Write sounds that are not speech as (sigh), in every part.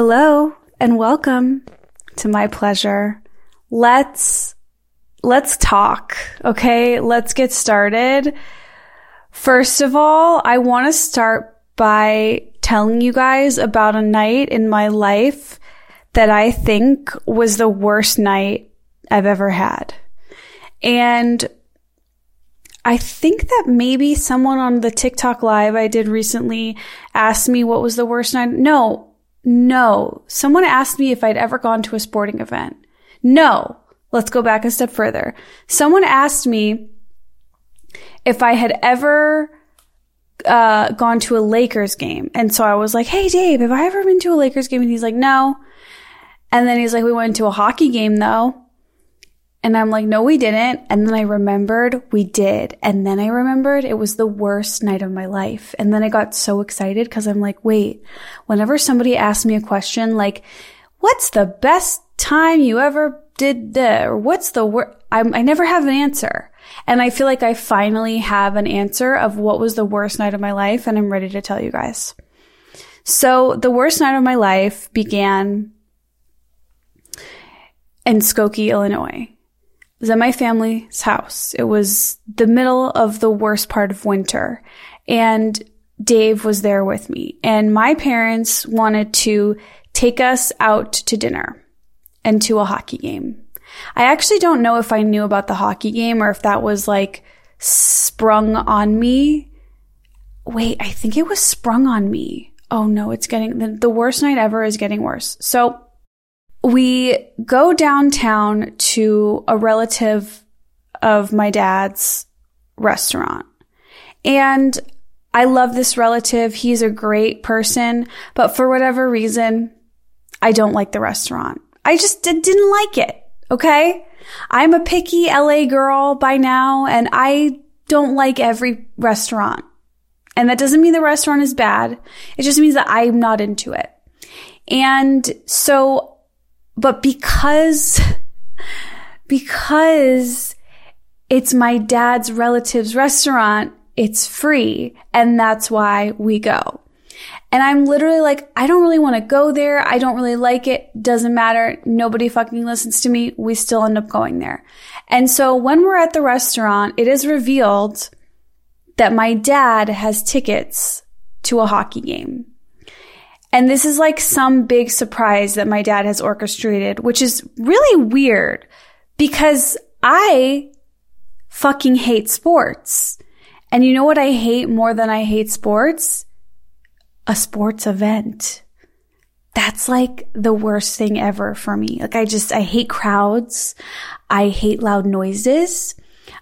Hello and welcome to my pleasure. Let's let's talk, okay? Let's get started. First of all, I want to start by telling you guys about a night in my life that I think was the worst night I've ever had. And I think that maybe someone on the TikTok live I did recently asked me what was the worst night. No, no. Someone asked me if I'd ever gone to a sporting event. No. Let's go back a step further. Someone asked me if I had ever uh, gone to a Lakers game. And so I was like, Hey, Dave, have I ever been to a Lakers game? And he's like, No. And then he's like, We went to a hockey game though. And I'm like, no, we didn't. And then I remembered we did. And then I remembered it was the worst night of my life. And then I got so excited because I'm like, wait, whenever somebody asks me a question like, what's the best time you ever did the, Or what's the worst? I never have an answer. And I feel like I finally have an answer of what was the worst night of my life. And I'm ready to tell you guys. So the worst night of my life began in Skokie, Illinois was at my family's house. It was the middle of the worst part of winter and Dave was there with me and my parents wanted to take us out to dinner and to a hockey game. I actually don't know if I knew about the hockey game or if that was like sprung on me. Wait, I think it was sprung on me. Oh no, it's getting the, the worst night ever is getting worse. So we go downtown to a relative of my dad's restaurant. And I love this relative. He's a great person, but for whatever reason, I don't like the restaurant. I just did, didn't like it. Okay. I'm a picky LA girl by now and I don't like every restaurant. And that doesn't mean the restaurant is bad. It just means that I'm not into it. And so but because, because it's my dad's relative's restaurant, it's free. And that's why we go. And I'm literally like, I don't really want to go there. I don't really like it. Doesn't matter. Nobody fucking listens to me. We still end up going there. And so when we're at the restaurant, it is revealed that my dad has tickets to a hockey game. And this is like some big surprise that my dad has orchestrated, which is really weird because I fucking hate sports. And you know what I hate more than I hate sports? A sports event. That's like the worst thing ever for me. Like I just, I hate crowds. I hate loud noises.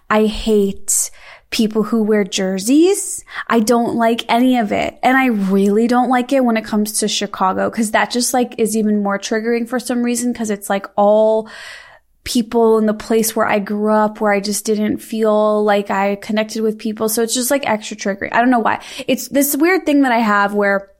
I hate people who wear jerseys. I don't like any of it. And I really don't like it when it comes to Chicago because that just like is even more triggering for some reason because it's like all people in the place where I grew up where I just didn't feel like I connected with people. So it's just like extra triggering. I don't know why. It's this weird thing that I have where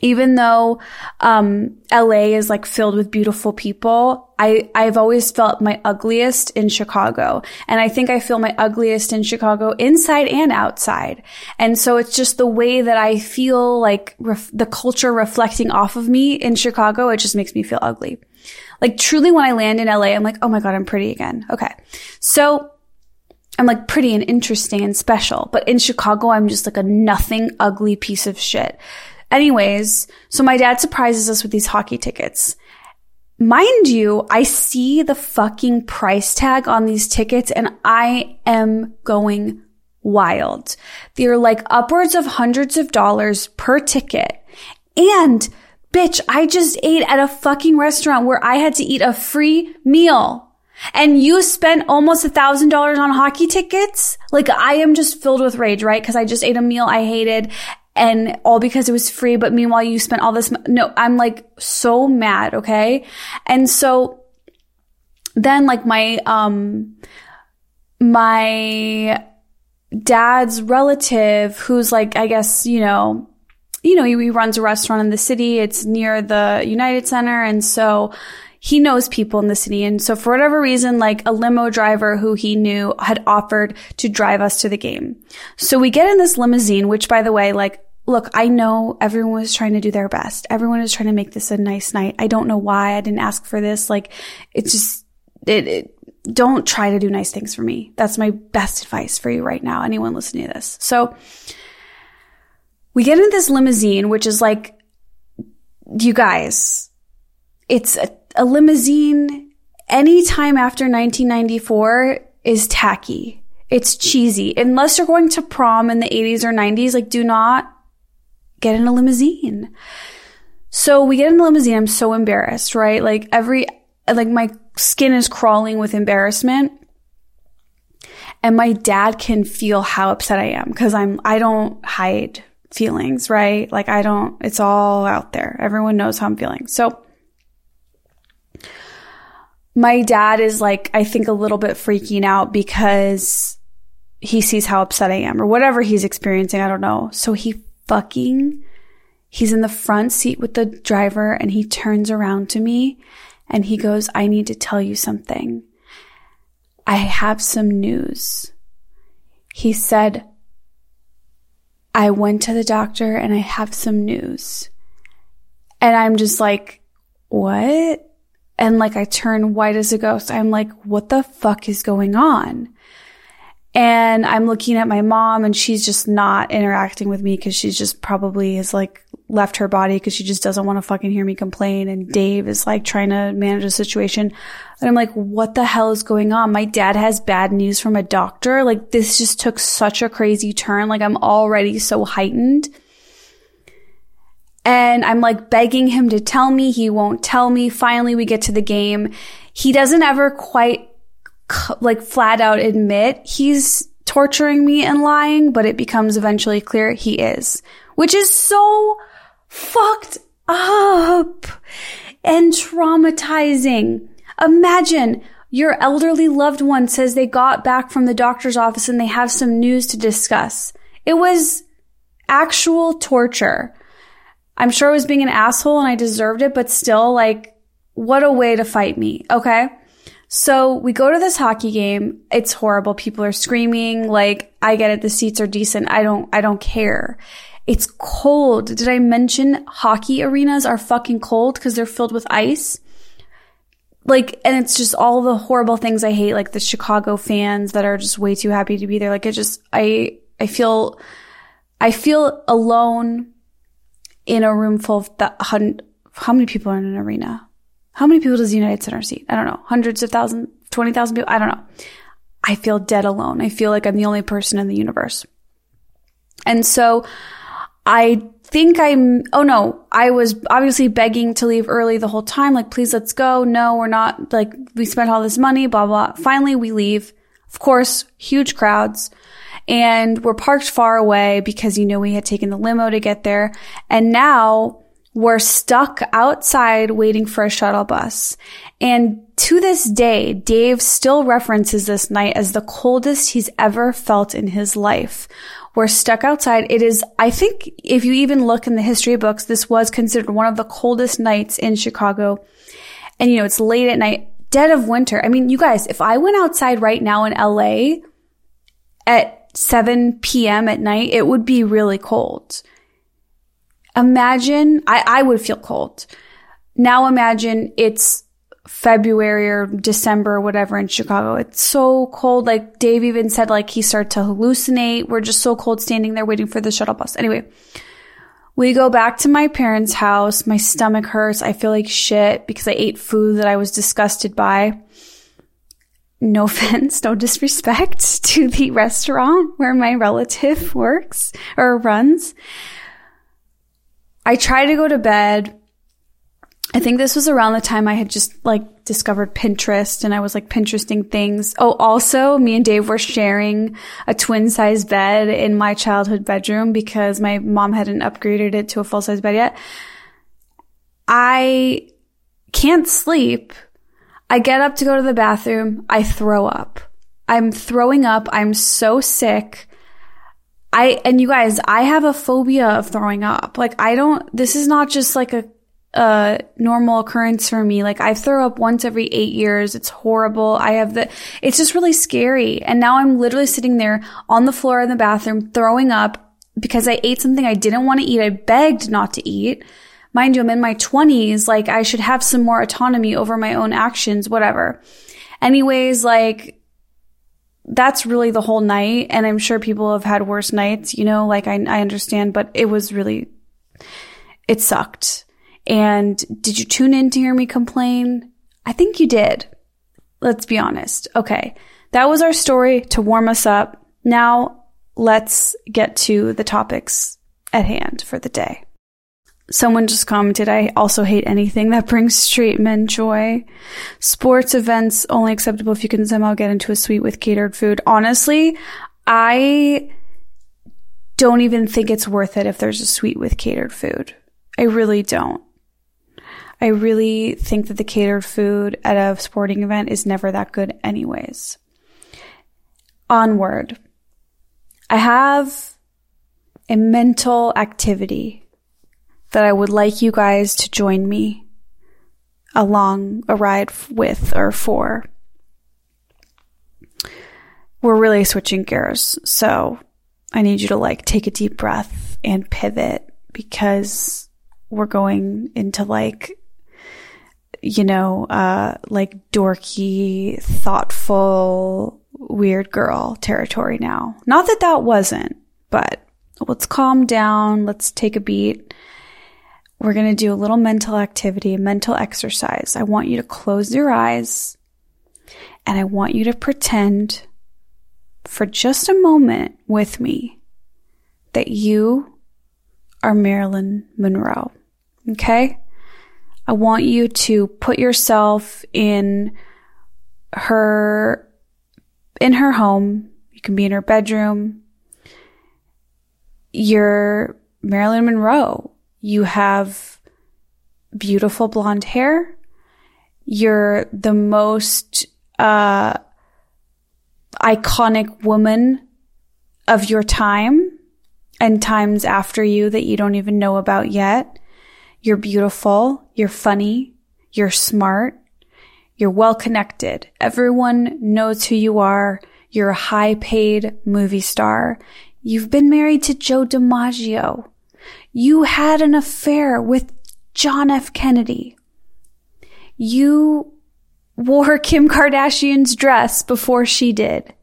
even though um, LA is like filled with beautiful people, I I've always felt my ugliest in Chicago, and I think I feel my ugliest in Chicago inside and outside. And so it's just the way that I feel like ref- the culture reflecting off of me in Chicago. It just makes me feel ugly. Like truly, when I land in LA, I'm like, oh my god, I'm pretty again. Okay, so. I'm like pretty and interesting and special, but in Chicago, I'm just like a nothing ugly piece of shit. Anyways, so my dad surprises us with these hockey tickets. Mind you, I see the fucking price tag on these tickets and I am going wild. They're like upwards of hundreds of dollars per ticket. And bitch, I just ate at a fucking restaurant where I had to eat a free meal. And you spent almost a thousand dollars on hockey tickets? Like I am just filled with rage, right? Cause I just ate a meal I hated and all because it was free. But meanwhile, you spent all this. No, I'm like so mad. Okay. And so then like my, um, my dad's relative who's like, I guess, you know, you know, he, he runs a restaurant in the city. It's near the United Center. And so, he knows people in the city. And so for whatever reason, like a limo driver who he knew had offered to drive us to the game. So we get in this limousine, which by the way, like look, I know everyone was trying to do their best. Everyone is trying to make this a nice night. I don't know why I didn't ask for this. Like, it's just, it, it don't try to do nice things for me. That's my best advice for you right now. Anyone listening to this. So we get in this limousine, which is like, you guys, it's a, a limousine anytime after 1994 is tacky. It's cheesy. Unless you're going to prom in the 80s or 90s, like do not get in a limousine. So we get in the limousine. I'm so embarrassed, right? Like every, like my skin is crawling with embarrassment. And my dad can feel how upset I am because I'm, I don't hide feelings, right? Like I don't, it's all out there. Everyone knows how I'm feeling. So my dad is like, I think a little bit freaking out because he sees how upset I am or whatever he's experiencing. I don't know. So he fucking, he's in the front seat with the driver and he turns around to me and he goes, I need to tell you something. I have some news. He said, I went to the doctor and I have some news. And I'm just like, what? And like I turn white as a ghost. I'm like, what the fuck is going on? And I'm looking at my mom and she's just not interacting with me because she's just probably has like left her body because she just doesn't want to fucking hear me complain. And Dave is like trying to manage the situation. And I'm like, what the hell is going on? My dad has bad news from a doctor. Like this just took such a crazy turn. Like I'm already so heightened. And I'm like begging him to tell me. He won't tell me. Finally, we get to the game. He doesn't ever quite like flat out admit he's torturing me and lying, but it becomes eventually clear he is, which is so fucked up and traumatizing. Imagine your elderly loved one says they got back from the doctor's office and they have some news to discuss. It was actual torture. I'm sure I was being an asshole and I deserved it, but still, like, what a way to fight me. Okay. So we go to this hockey game. It's horrible. People are screaming. Like, I get it. The seats are decent. I don't, I don't care. It's cold. Did I mention hockey arenas are fucking cold because they're filled with ice? Like, and it's just all the horrible things I hate, like the Chicago fans that are just way too happy to be there. Like, it just, I, I feel, I feel alone in a room full of the, that, how many people are in an arena? How many people does the United Center seat? I don't know. Hundreds of thousands, 20,000 people? I don't know. I feel dead alone. I feel like I'm the only person in the universe. And so I think I'm, oh no, I was obviously begging to leave early the whole time. Like, please let's go. No, we're not, like, we spent all this money, blah, blah. Finally, we leave. Of course, huge crowds. And we're parked far away because, you know, we had taken the limo to get there. And now were stuck outside waiting for a shuttle bus. And to this day, Dave still references this night as the coldest he's ever felt in his life. We're stuck outside. It is, I think, if you even look in the history books, this was considered one of the coldest nights in Chicago. And you know, it's late at night, dead of winter. I mean, you guys, if I went outside right now in LA at 7 p.m. at night, it would be really cold. Imagine, I, I would feel cold. Now imagine it's February or December or whatever in Chicago. It's so cold. Like Dave even said, like he started to hallucinate. We're just so cold standing there waiting for the shuttle bus. Anyway, we go back to my parents' house. My stomach hurts. I feel like shit because I ate food that I was disgusted by. No (laughs) offense, no disrespect to the restaurant where my relative works or runs. I tried to go to bed. I think this was around the time I had just like discovered Pinterest and I was like Pinteresting things. Oh, also me and Dave were sharing a twin size bed in my childhood bedroom because my mom hadn't upgraded it to a full size bed yet. I can't sleep. I get up to go to the bathroom. I throw up. I'm throwing up. I'm so sick. I, and you guys, I have a phobia of throwing up. Like, I don't, this is not just like a, a normal occurrence for me. Like, I throw up once every eight years. It's horrible. I have the, it's just really scary. And now I'm literally sitting there on the floor in the bathroom throwing up because I ate something I didn't want to eat. I begged not to eat. Mind you, I'm in my 20s. Like, I should have some more autonomy over my own actions, whatever. Anyways, like, that's really the whole night. And I'm sure people have had worse nights, you know, like I, I understand, but it was really, it sucked. And did you tune in to hear me complain? I think you did. Let's be honest. Okay. That was our story to warm us up. Now let's get to the topics at hand for the day. Someone just commented, I also hate anything that brings straight men joy. Sports events only acceptable if you can somehow get into a suite with catered food. Honestly, I don't even think it's worth it if there's a suite with catered food. I really don't. I really think that the catered food at a sporting event is never that good anyways. Onward. I have a mental activity that I would like you guys to join me along a ride with or for. We're really switching gears. So I need you to like take a deep breath and pivot because we're going into like, you know, uh, like dorky, thoughtful, weird girl territory now. Not that that wasn't, but let's calm down. Let's take a beat we're going to do a little mental activity, a mental exercise. I want you to close your eyes and I want you to pretend for just a moment with me that you are Marilyn Monroe. Okay? I want you to put yourself in her in her home. You can be in her bedroom. You're Marilyn Monroe you have beautiful blonde hair. You're the most uh, iconic woman of your time and times after you that you don't even know about yet. You're beautiful. You're funny. You're smart. You're well connected. Everyone knows who you are. You're a high paid movie star. You've been married to Joe DiMaggio. You had an affair with John F. Kennedy. You wore (laughs) Kim Kardashian's dress before she did.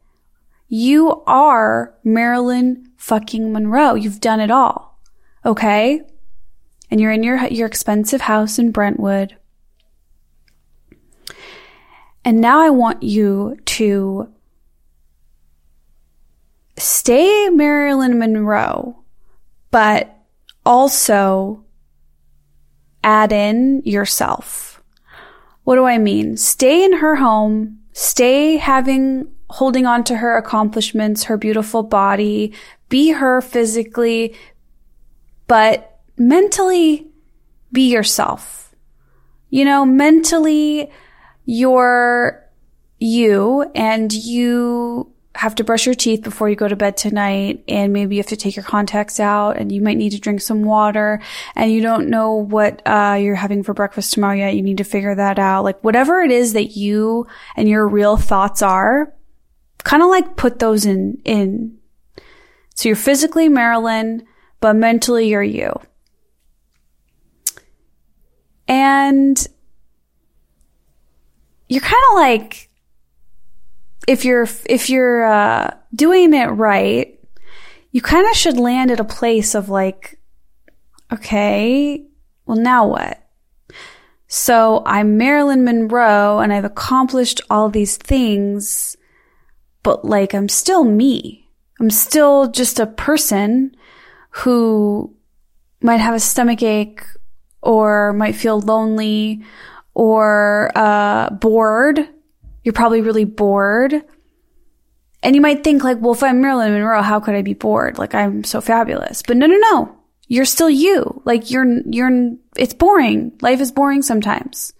You are Marilyn fucking Monroe. You've done it all. Okay? And you're in your, your expensive house in Brentwood. And now I want you to stay Marilyn Monroe, but also add in yourself. What do I mean? Stay in her home, stay having, holding on to her accomplishments, her beautiful body, be her physically, but mentally be yourself. You know, mentally you're you and you have to brush your teeth before you go to bed tonight and maybe you have to take your contacts out and you might need to drink some water and you don't know what uh, you're having for breakfast tomorrow yet you need to figure that out. Like whatever it is that you and your real thoughts are kind of like put those in in. So you're physically marilyn but mentally you're you. And you're kind of like if you're if you're uh, doing it right, you kind of should land at a place of like, okay, well now what? So I'm Marilyn Monroe and I've accomplished all these things, but like I'm still me. I'm still just a person who might have a stomach ache or might feel lonely or uh, bored you're probably really bored. And you might think like, well, if I'm Marilyn Monroe, how could I be bored? Like I'm so fabulous. But no, no, no. You're still you. Like you're, you're, it's boring. Life is boring sometimes.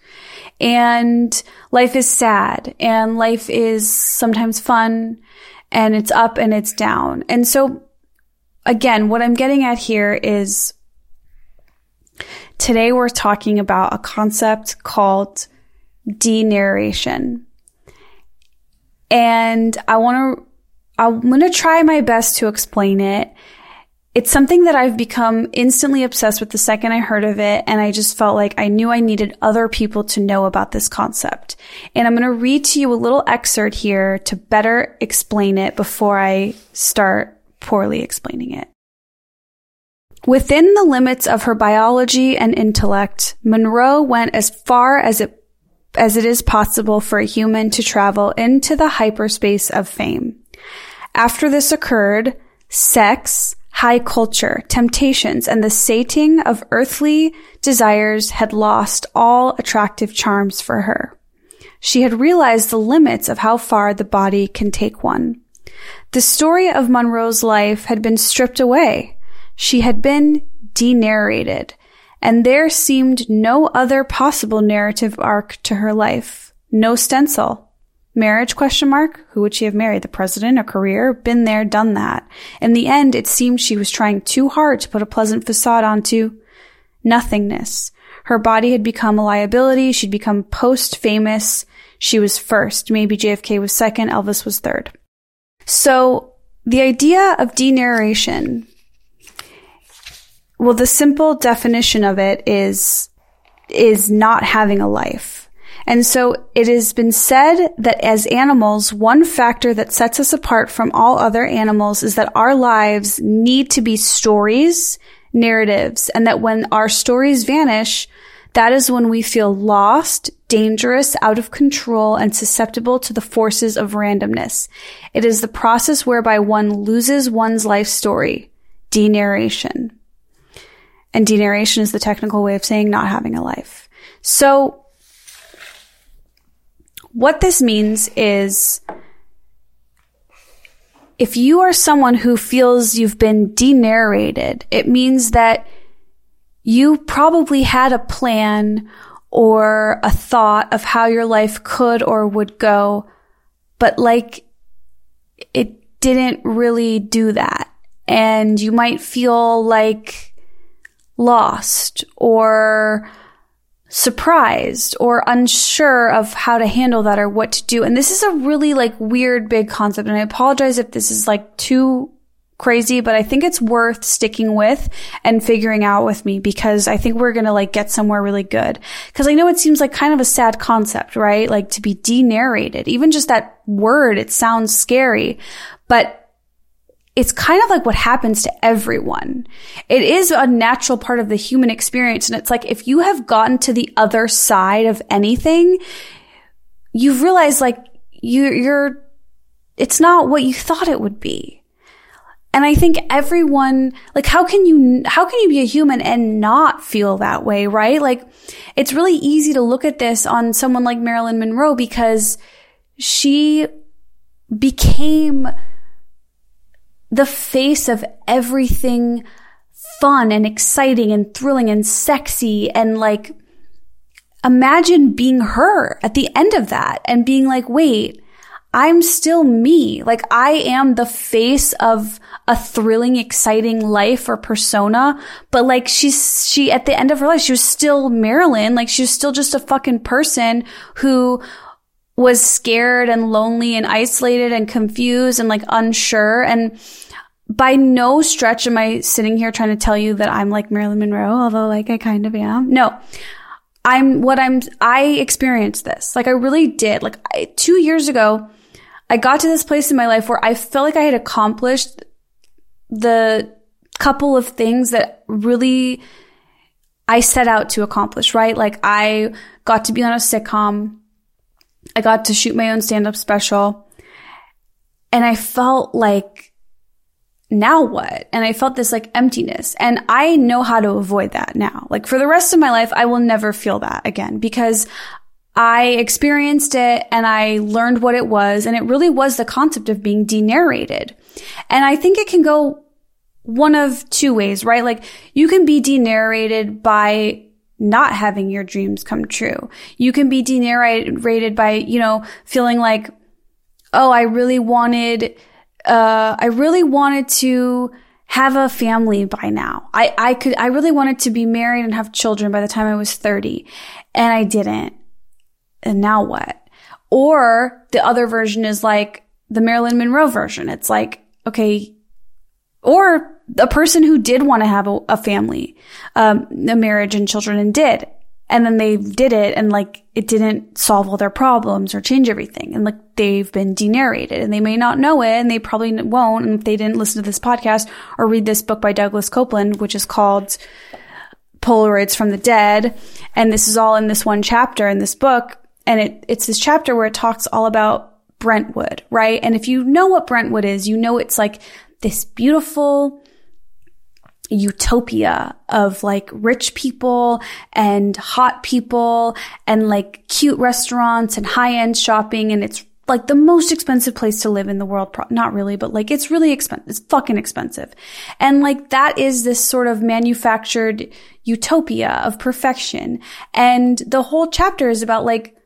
And life is sad and life is sometimes fun and it's up and it's down. And so again, what I'm getting at here is today we're talking about a concept called denarration. And I want to, I'm going to try my best to explain it. it's something that I've become instantly obsessed with the second I heard of it. And I just felt like I knew I needed other people to know about this concept. And I'm going to read to you a little excerpt here to better explain it before I start poorly explaining it. Within the limits of her biology and intellect, Monroe went as far as it as it is possible for a human to travel into the hyperspace of fame. After this occurred, sex, high culture, temptations, and the sating of earthly desires had lost all attractive charms for her. She had realized the limits of how far the body can take one. The story of Monroe's life had been stripped away. She had been denarrated, and there seemed no other possible narrative arc to her life. No stencil, Marriage question mark? Who would she have married? The president? A career? Been there, done that. In the end, it seemed she was trying too hard to put a pleasant facade onto nothingness. Her body had become a liability. She'd become post famous. She was first. Maybe JFK was second. Elvis was third. So the idea of denarration, well, the simple definition of it is, is not having a life. And so it has been said that as animals, one factor that sets us apart from all other animals is that our lives need to be stories, narratives, and that when our stories vanish, that is when we feel lost, dangerous, out of control, and susceptible to the forces of randomness. It is the process whereby one loses one's life story, denarration. And denarration is the technical way of saying not having a life. So what this means is if you are someone who feels you've been denarrated, it means that you probably had a plan or a thought of how your life could or would go, but like it didn't really do that. And you might feel like lost or surprised or unsure of how to handle that or what to do. And this is a really like weird big concept. And I apologize if this is like too crazy, but I think it's worth sticking with and figuring out with me because I think we're going to like get somewhere really good. Cause I know it seems like kind of a sad concept, right? Like to be denarrated, even just that word, it sounds scary, but it's kind of like what happens to everyone. It is a natural part of the human experience. And it's like, if you have gotten to the other side of anything, you've realized like you, you're, it's not what you thought it would be. And I think everyone, like, how can you, how can you be a human and not feel that way, right? Like, it's really easy to look at this on someone like Marilyn Monroe because she became the face of everything fun and exciting and thrilling and sexy and like imagine being her at the end of that and being like, wait, I'm still me. Like I am the face of a thrilling, exciting life or persona, but like she's, she, at the end of her life, she was still Marilyn. Like she was still just a fucking person who was scared and lonely and isolated and confused and like unsure. And by no stretch am I sitting here trying to tell you that I'm like Marilyn Monroe, although like I kind of am. No. I'm what I'm, I experienced this. Like I really did. Like I, two years ago, I got to this place in my life where I felt like I had accomplished the couple of things that really I set out to accomplish, right? Like I got to be on a sitcom. I got to shoot my own stand up special. And I felt like now what? And I felt this like emptiness. And I know how to avoid that now. Like for the rest of my life, I will never feel that again because I experienced it and I learned what it was. And it really was the concept of being denarrated. And I think it can go one of two ways, right? Like you can be denarrated by not having your dreams come true. You can be denarrated by, you know, feeling like, oh, I really wanted uh, I really wanted to have a family by now. I, I could, I really wanted to be married and have children by the time I was 30 and I didn't. And now what? Or the other version is like the Marilyn Monroe version. It's like, okay, or a person who did want to have a, a family, um, a marriage and children and did. And then they did it and like it didn't solve all their problems or change everything. And like they've been denarrated and they may not know it and they probably won't. And if they didn't listen to this podcast or read this book by Douglas Coupland, which is called Polaroids from the Dead. And this is all in this one chapter in this book. And it, it's this chapter where it talks all about Brentwood, right? And if you know what Brentwood is, you know it's like this beautiful utopia of like rich people and hot people and like cute restaurants and high end shopping. And it's like the most expensive place to live in the world. Not really, but like it's really expensive. It's fucking expensive. And like that is this sort of manufactured utopia of perfection. And the whole chapter is about like,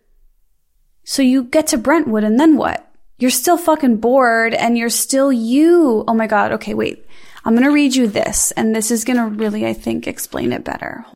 so you get to Brentwood and then what? You're still fucking bored and you're still you. Oh my God. Okay, wait. I'm going to read you this and this is going to really, I think, explain it better.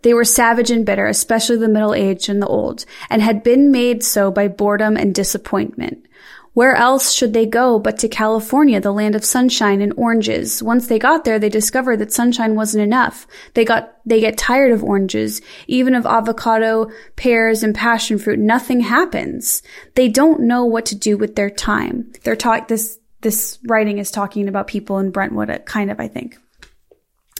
They were savage and bitter, especially the middle aged and the old, and had been made so by boredom and disappointment. Where else should they go but to California, the land of sunshine and oranges? Once they got there, they discovered that sunshine wasn't enough. They got, they get tired of oranges, even of avocado, pears, and passion fruit. Nothing happens. They don't know what to do with their time. They're taught this, this writing is talking about people in Brentwood, uh, kind of, I think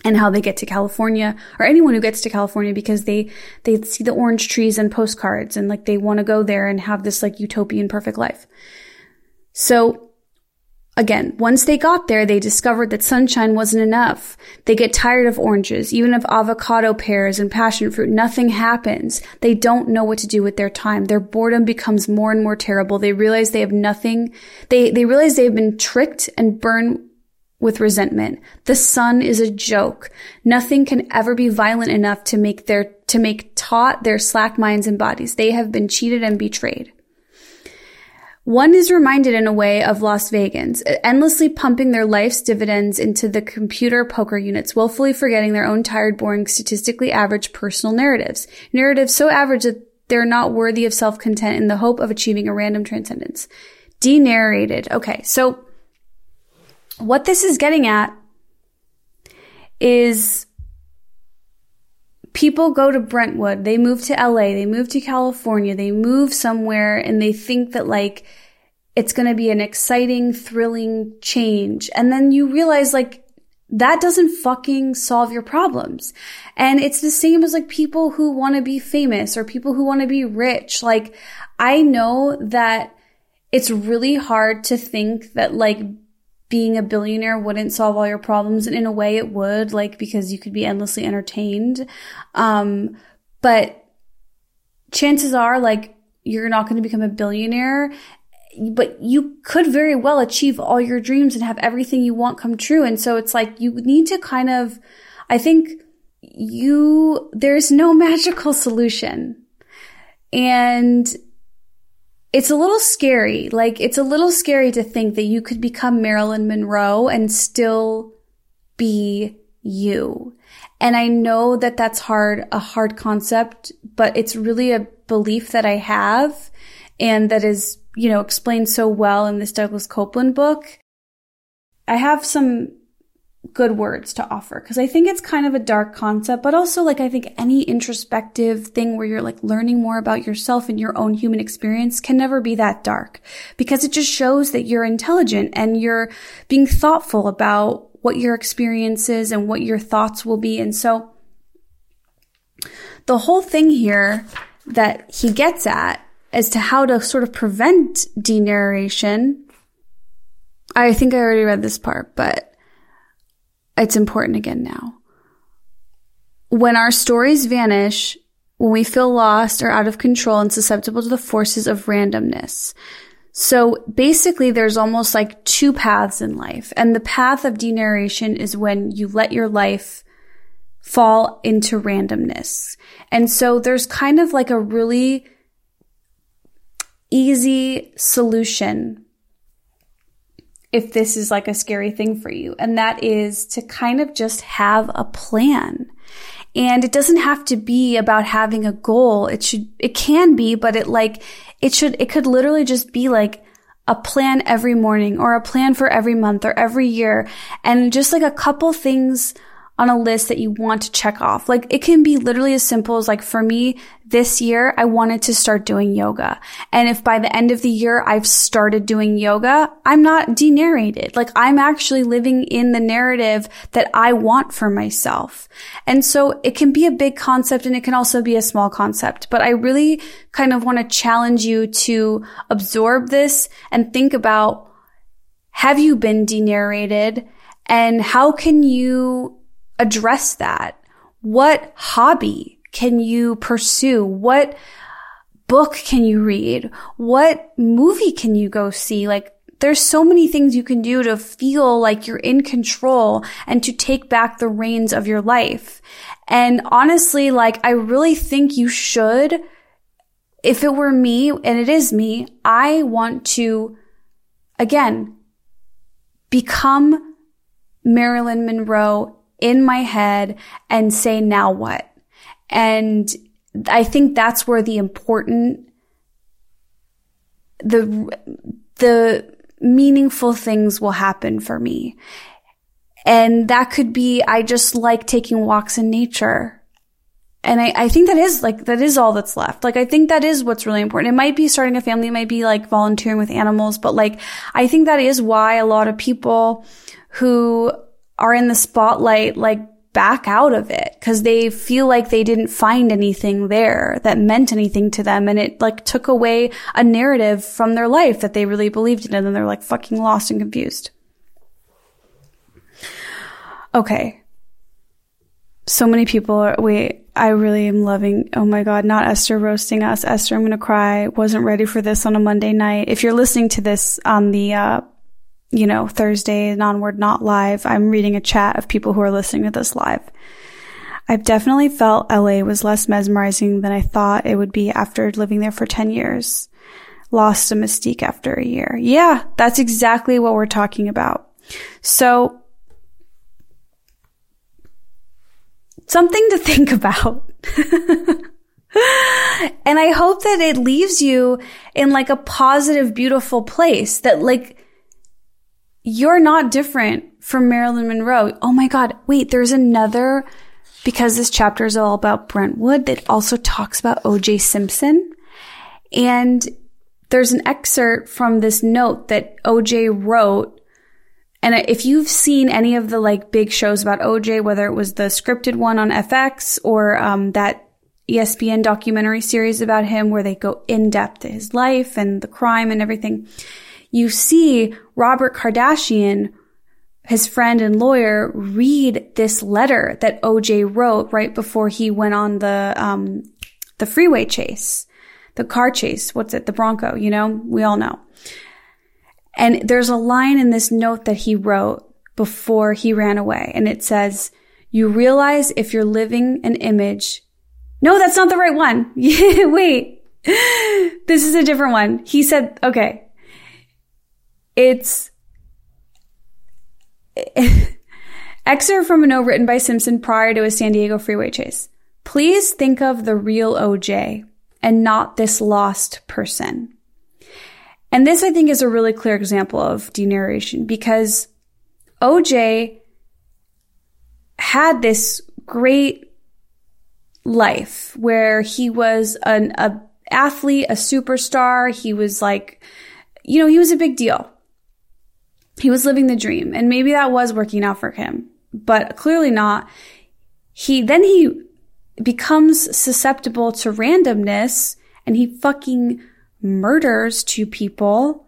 and how they get to California or anyone who gets to California because they they see the orange trees and postcards and like they want to go there and have this like utopian perfect life. So again, once they got there, they discovered that sunshine wasn't enough. They get tired of oranges, even of avocado pears and passion fruit. Nothing happens. They don't know what to do with their time. Their boredom becomes more and more terrible. They realize they have nothing. They, they realize they've been tricked and burned with resentment. The sun is a joke. Nothing can ever be violent enough to make their, to make taut their slack minds and bodies. They have been cheated and betrayed. One is reminded in a way of Las Vegans, endlessly pumping their life's dividends into the computer poker units, willfully forgetting their own tired, boring, statistically average personal narratives. Narratives so average that they're not worthy of self-content in the hope of achieving a random transcendence. Denarrated. Okay, so what this is getting at is people go to Brentwood, they move to LA, they move to California, they move somewhere and they think that like it's going to be an exciting, thrilling change. And then you realize like that doesn't fucking solve your problems. And it's the same as like people who want to be famous or people who want to be rich. Like I know that it's really hard to think that like being a billionaire wouldn't solve all your problems. And in a way it would, like, because you could be endlessly entertained. Um, but chances are, like, you're not going to become a billionaire, but you could very well achieve all your dreams and have everything you want come true. And so it's like, you need to kind of, I think you, there's no (laughs) magical solution. And it's a little scary. Like, it's a little scary to think that you could become Marilyn Monroe and still be you. And I know that that's hard, a hard concept, but it's really a belief that I have and that is, you know, explained so well in this Douglas Coupland book. I have some good words to offer because I think it's kind of a dark concept, but also like I think any introspective thing where you're like learning more about yourself and your own human experience can never be that dark because it just shows that you're intelligent and you're being thoughtful about what your experience is and what your thoughts will be. And so the whole thing here that he gets at as to how to sort of prevent denarration. I think I already read this part, but it's important again now. When our stories vanish, when we feel lost or out of control and susceptible to the forces of randomness. So basically there's almost like two paths in life. And the path of denarration is when you let your life fall into randomness. And so there's kind of like a really easy solution if this is like a scary thing for you. And that is to kind of just have a plan. And it doesn't have to be about having a goal. It should, it can be, but it like, it should, it could literally just be like, a plan every morning or a plan for every month or every year and just like a couple things on a list that you want to check off. Like it can be literally as simple as like for me this year, I wanted to start doing yoga. And if by the end of the year I've started doing yoga, I'm not denarrated. Like I'm actually living in the narrative that I want for myself. And so it can be a big concept and it can also be a small concept, but I really kind of want to challenge you to absorb this and think about have you been denarrated and how can you address that? What hobby can you pursue? What book can you read? What movie can you go see? Like, there's so many things you can do to feel like you're in control and to take back the reins of your life. And honestly, like, I really think you should. If it were me, and it is me, I want to, again, become Marilyn Monroe in my head and say, now what? And I think that's where the important, the, the meaningful things will happen for me. And that could be, I just like taking walks in nature. And I, I think that is like, that is all that's left. Like, I think that is what's really important. It might be starting a family. It might be like volunteering with animals, but like, I think that is why a lot of people who are in the spotlight, like back out of it because they feel like they didn't find anything there that meant anything to them. And it like took away a narrative from their life that they really believed in. And then they're like fucking lost and confused. Okay. So many people are, wait, I really am loving, oh my God, not Esther roasting us. Esther, I'm going to cry. Wasn't ready for this on a Monday night. If you're listening to this on the, uh, you know, Thursday and onward, not live, I'm reading a chat of people who are listening to this live. I've definitely felt LA was less mesmerizing than I thought it would be after living there for 10 years. Lost a mystique after a year. Yeah, that's exactly what we're talking about. So, something to (laughs) think about. and I hope that it leaves you in like a positive, beautiful place that like, you're not different from Marilyn Monroe. Oh my God. Wait, there's another, because this chapter is all about Brentwood that also talks about OJ Simpson. And there's an excerpt from this note that OJ wrote. And if you've seen any of the like big shows about OJ, whether it was the scripted one on FX or um, that ESPN documentary series about him where they go in depth to his life and the crime and everything, you see Robert Kardashian, his friend and lawyer, read this letter that OJ wrote right before he went on the, um, the freeway chase, the car chase. What's it? The Bronco, you know, we all know. And there's a line in this note that he wrote before he ran away. And it says, you realize if you're living an image. No, that's not the right one. (laughs) Wait, (laughs) this is a different one. He said, okay, it's (laughs) excerpt from a note written by Simpson prior to a San Diego freeway chase. Please think of the real OJ and not this lost person. And this, I think, is a really clear example of denarration because OJ had this great life where he was an athlete, a superstar. He was like, you know, he was a big deal he was living the dream and maybe that was working out for him, but clearly not. He, then he becomes susceptible to randomness and he fucking murders two people.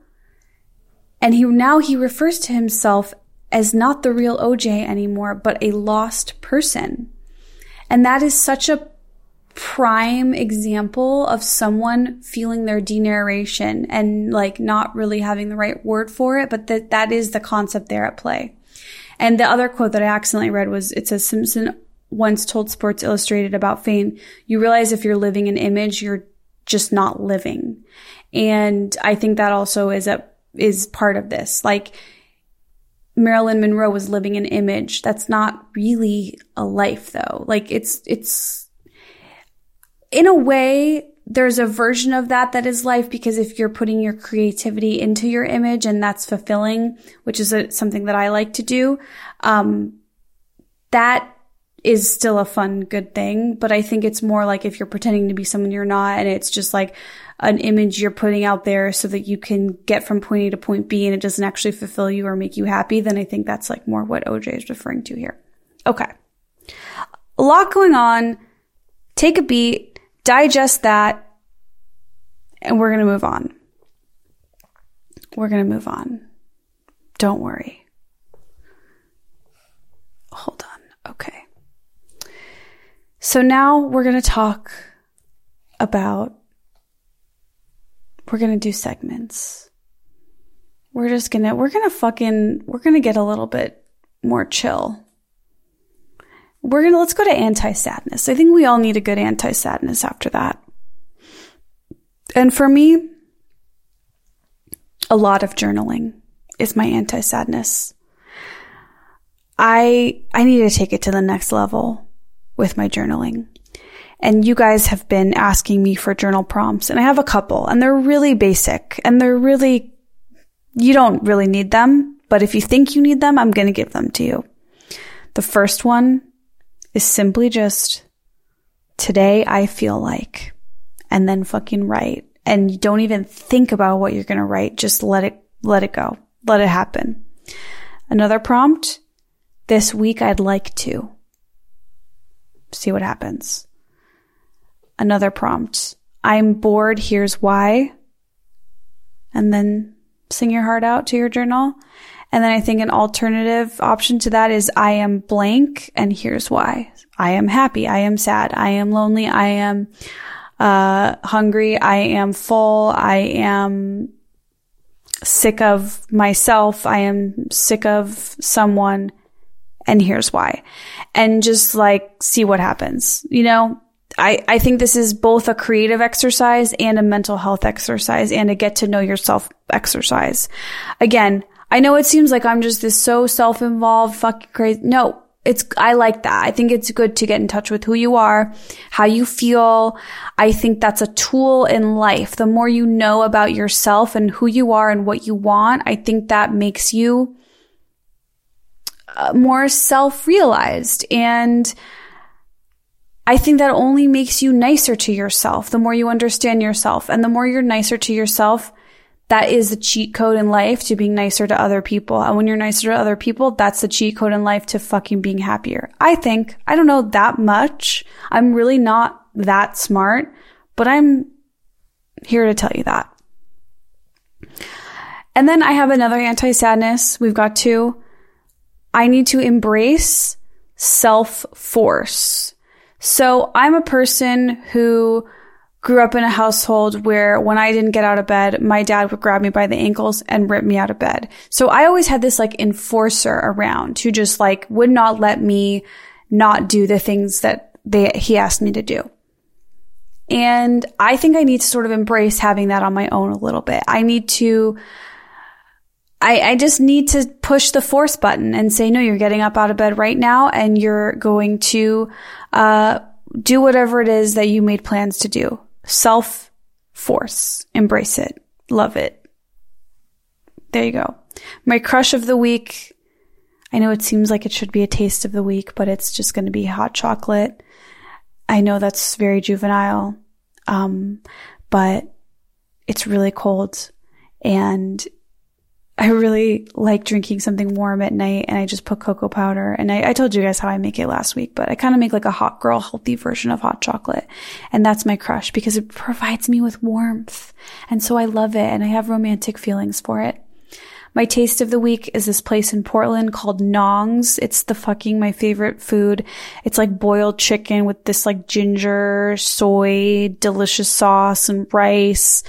And he, now he refers to himself as not the real OJ anymore, but a lost person. And that is such a prime example of someone feeling their denarration and like not really having the right word for it, but that that is the concept there at play. And the other quote that I accidentally read was it says Simpson once told Sports Illustrated about fame, you realize if you're living an image, you're just not living. And I think that also is a is part of this. Like Marilyn Monroe was living an image. That's not really a life though. Like it's it's in a way, there's a version of that that is life because if you're putting your creativity into your image and that's fulfilling, which is a, something that I like to do, um, that is still a fun, good thing. But I think it's more like if you're pretending to be someone you're not and it's just like an image you're putting out there so that you can get from point A to point B and it doesn't actually fulfill you or make you happy, then I think that's like more what OJ is referring to here. Okay. A lot going on. Take a beat, digest that, and we're going to move on. We're going to move on. Don't worry. Hold on. Okay. So now we're going to talk about, we're going to do segments. We're just going to, we're going to fucking, we're going to get a little bit more chill. We're going to, let's go to anti sadness. I think we all need a good anti sadness after that. And for me, a lot of journaling is my anti sadness. I, I need to take it to the next level with my journaling. And you guys have been asking me for journal prompts and I have a couple and they're really basic and they're really, you don't really need them, but if you think you need them, I'm going to give them to you. The first one is simply just today I feel like, and then fucking write. And you don't even think about what you're going to write. Just let it, let it go. Let it happen. Another prompt. This week I'd like to see what happens. Another prompt. I'm bored. Here's why. And then sing your heart out to your journal. And then I think an alternative option to that is I am blank and here's why. I am happy. I am sad. I am lonely. I am, uh, hungry. I am full. I am sick of myself. I am sick of someone and here's why. And just like see what happens. You know, I, I think this is both a creative exercise and a mental health exercise and a get to know yourself exercise. Again, I know it seems like I'm just this so self-involved, fucking crazy. No, it's, I like that. I think it's good to get in touch with who you are, how you feel. I think that's a tool in life. The more you know about yourself and who you are and what you want, I think that makes you uh, more self-realized and I think that only makes you nicer to yourself the more you understand yourself and the more you're nicer to yourself that is the cheat code in life to being nicer to other people. And when you're nicer to other people, that's the cheat code in life to fucking being happier. I think. I don't know that much. I'm really not that smart, but I'm here to tell you that. And then I have another anti sadness. We've got two. I need to embrace self force. So I'm a person who grew up in a household where when I didn't get out of bed, my dad would grab me by the ankles and rip me out of bed. So I always had this like enforcer around who just like would not let me not do the things that they, he asked me to do. And I think I need to sort of embrace having that on my own a little bit. I need to I, I just need to push the force button and say, no, you're getting up out of bed right now and you're going to, uh, do whatever it is that you made plans to do. Self force. Embrace it. Love it. There you go. My crush of the week. I know it seems like it should be a taste of the week, but it's just going to be hot chocolate. I know that's very juvenile. Um, but it's really cold and I really like drinking something warm at night and I just put cocoa powder. And I, I told you guys how I make it last week, but I kind of make like a hot girl healthy version of hot chocolate. And that's my crush because it provides me with warmth. And so I love it and I have romantic feelings for it. My taste of the week is this place in Portland called Nong's. It's the fucking my favorite food. It's like boiled chicken with this like ginger, soy, delicious sauce and rice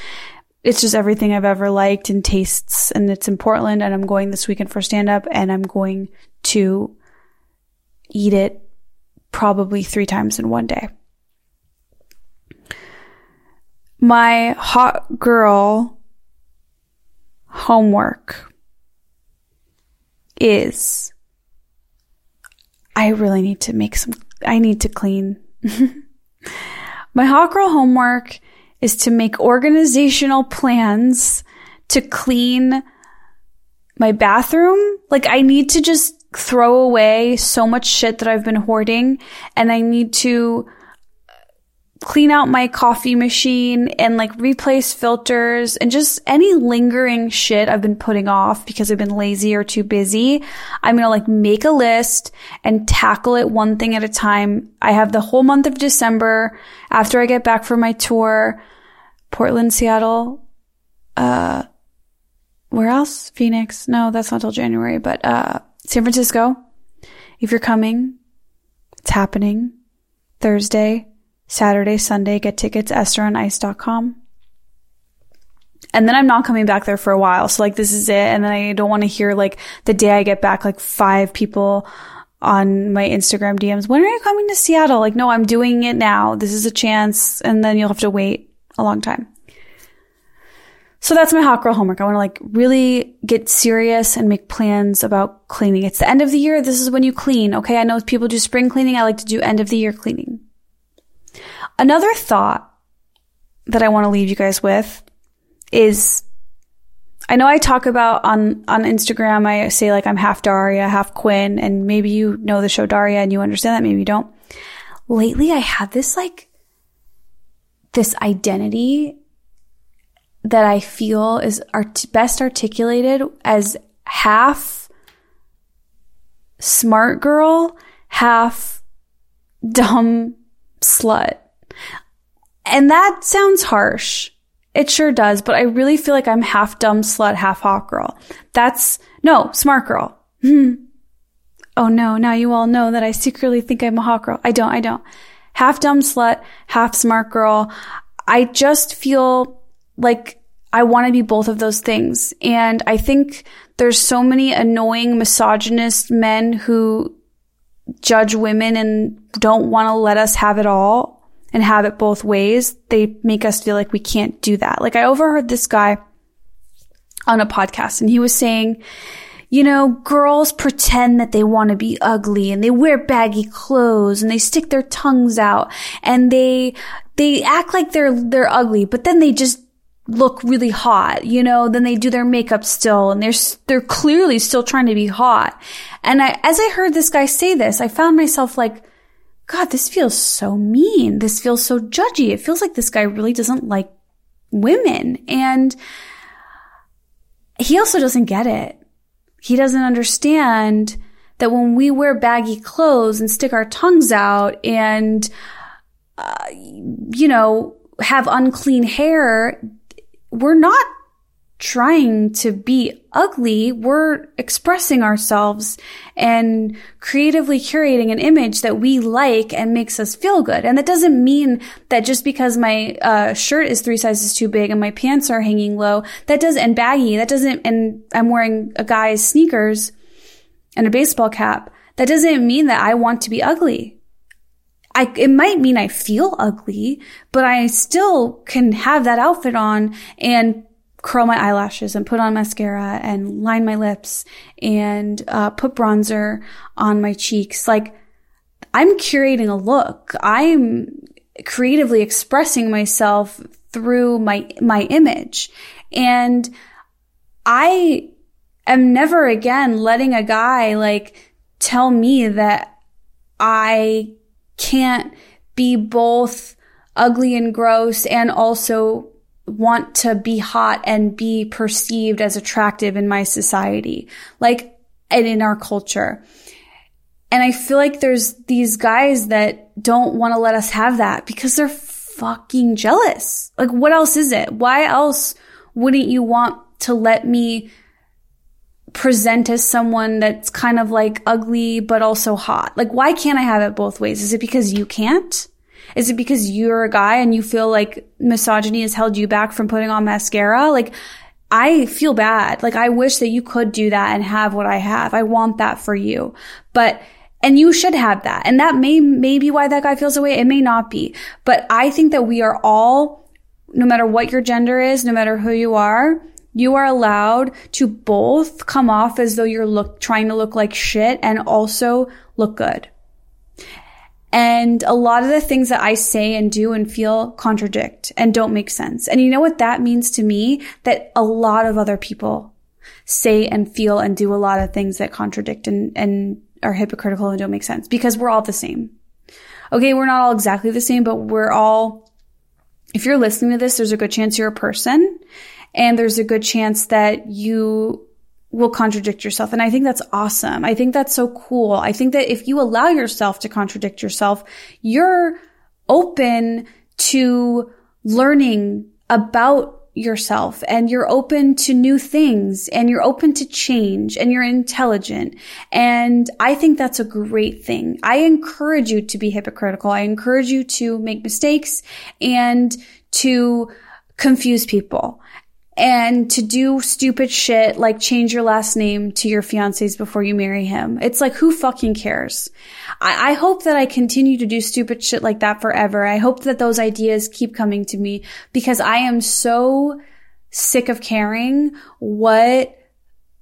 it's just everything I've ever liked and tastes. And it's in Portland and I'm going this weekend for stand up and I'm going to eat it probably three times in one day. My hot girl homework is I really need to make some, I need to clean. (laughs) My hot girl homework is to make organizational plans to clean my bathroom. Like I need to just throw away so much shit that I've been hoarding and I need to clean out my coffee machine and like replace filters and just any lingering shit I've been putting off because I've been lazy or too busy. I'm going to like make a list and tackle it one thing at a time. I have the whole month of December after I get back from my tour, Portland, Seattle, uh, where else? Phoenix. No, that's not till January, but, uh, San Francisco. If you're coming, it's happening Thursday, Saturday, Sunday. Get tickets, estheronIce.com. And then I'm not coming back there for a while. So like this is it. And then I don't want to hear like the day I get back, like five people on my Instagram DMs. When are you coming to Seattle? Like, no, I'm doing it now. This is a chance. And then you'll have to wait a long time. So that's my hot girl homework. I want to like really get serious and make plans about cleaning. It's the end of the year. This is when you clean. Okay. I know people do spring cleaning. I like to do end of the year cleaning. Another thought that I want to leave you guys with is I know I talk about on, on Instagram, I say like I'm half Daria, half Quinn, and maybe you know the show Daria and you understand that, maybe you don't. Lately, I had this like, this identity that I feel is art- best articulated as half smart girl, half dumb slut. And that sounds harsh. It sure does, but I really feel like I'm half dumb slut, half hot girl. That's, no, smart girl. Hmm. Oh no, now you all know that I secretly think I'm a hot girl. I don't, I don't. Half dumb slut, half smart girl. I just feel like I want to be both of those things. And I think there's so many annoying misogynist men who judge women and don't want to let us have it all and have it both ways. They make us feel like we can't do that. Like I overheard this guy on a podcast and he was saying, you know, girls pretend that they want to be ugly and they wear baggy clothes and they stick their tongues out and they, they act like they're, they're ugly, but then they just look really hot, you know, then they do their makeup still and they're, they're clearly still trying to be hot. And I, as I heard this guy say this, I found myself like, God, this feels so mean. This feels so judgy. It feels like this guy really doesn't like women. And he also doesn't get it. He doesn't understand that when we wear baggy clothes and stick our tongues out and, uh, you know, have unclean hair, we're not trying to be ugly. We're expressing ourselves and creatively curating an image that we like and makes us feel good. And that doesn't mean that just because my uh, shirt is three sizes too big and my pants are hanging low, that does and baggy, that doesn't, and I'm wearing a guy's sneakers and a baseball cap. That doesn't mean that I want to be ugly. I, it might mean I feel ugly, but I still can have that outfit on and curl my eyelashes and put on mascara and line my lips and uh, put bronzer on my cheeks. Like I'm curating a look. I'm creatively expressing myself through my my image, and I am never again letting a guy like tell me that I can't be both ugly and gross and also want to be hot and be perceived as attractive in my society, like, and in our culture. And I feel like there's these guys that don't want to let us have that because they're fucking jealous. Like, what else is it? Why else wouldn't you want to let me present as someone that's kind of like ugly, but also hot? Like, why can't I have it both ways? Is it because you can't? Is it because you're a guy and you feel like misogyny has held you back from putting on mascara? Like, I feel bad. Like, I wish that you could do that and have what I have. I want that for you. But, and you should have that. And that may, may be why that guy feels away. It may not be. But I think that we are all, no matter what your gender is, no matter who you are, you are allowed to both come off as though you're look, trying to look like shit and also look good. And a lot of the things that I say and do and feel contradict and don't make sense. And you know what that means to me? That a lot of other people say and feel and do a lot of things that contradict and, and are hypocritical and don't make sense because we're all the same. Okay, we're not all exactly the same, but we're all, if you're listening to this, there's a good chance you're a person and there's a good chance that you will contradict yourself. And I think that's awesome. I think that's so cool. I think that if you allow yourself to contradict yourself, you're open to learning about yourself and you're open to new things and you're open to change and you're intelligent. And I think that's a great thing. I encourage you to be hypocritical. I encourage you to make mistakes and to confuse people and to do stupid shit like change your last name to your fiance's before you marry him. It's like, who fucking cares? I, I, hope that I continue to do stupid shit like that forever. I hope that those ideas keep coming to me because I am so sick of caring what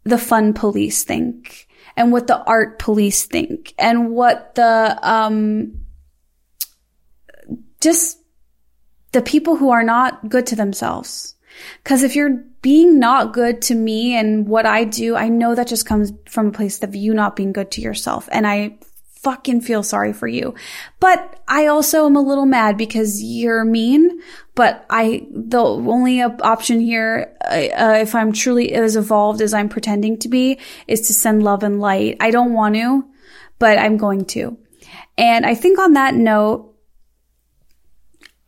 the fun police think and what the art police think and what the, um, just the people who are not good to themselves Cause if you're being not good to me and what I do, I know that just comes from a place of you not being good to yourself. And I fucking feel sorry for you. But I also am a little mad because you're mean. But I, the only option here, uh, uh, if I'm truly as evolved as I'm pretending to be, is to send love and light. I don't want to, but I'm going to. And I think on that note,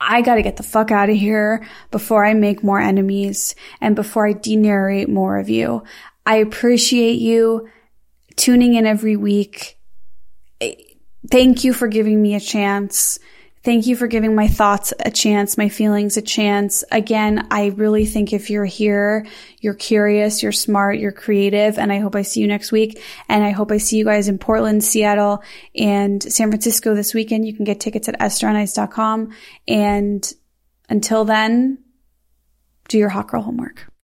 I gotta get the fuck out of here before I make more enemies and before I denarrate more of you. I appreciate you tuning in every week. Thank you for giving me a chance. Thank you for giving my thoughts a chance, my feelings a chance. Again, I really think if you're here, you're curious, you're smart, you're creative, and I hope I see you next week. And I hope I see you guys in Portland, Seattle, and San Francisco this weekend. You can get tickets at estheronice.com. And until then, do your hot girl homework.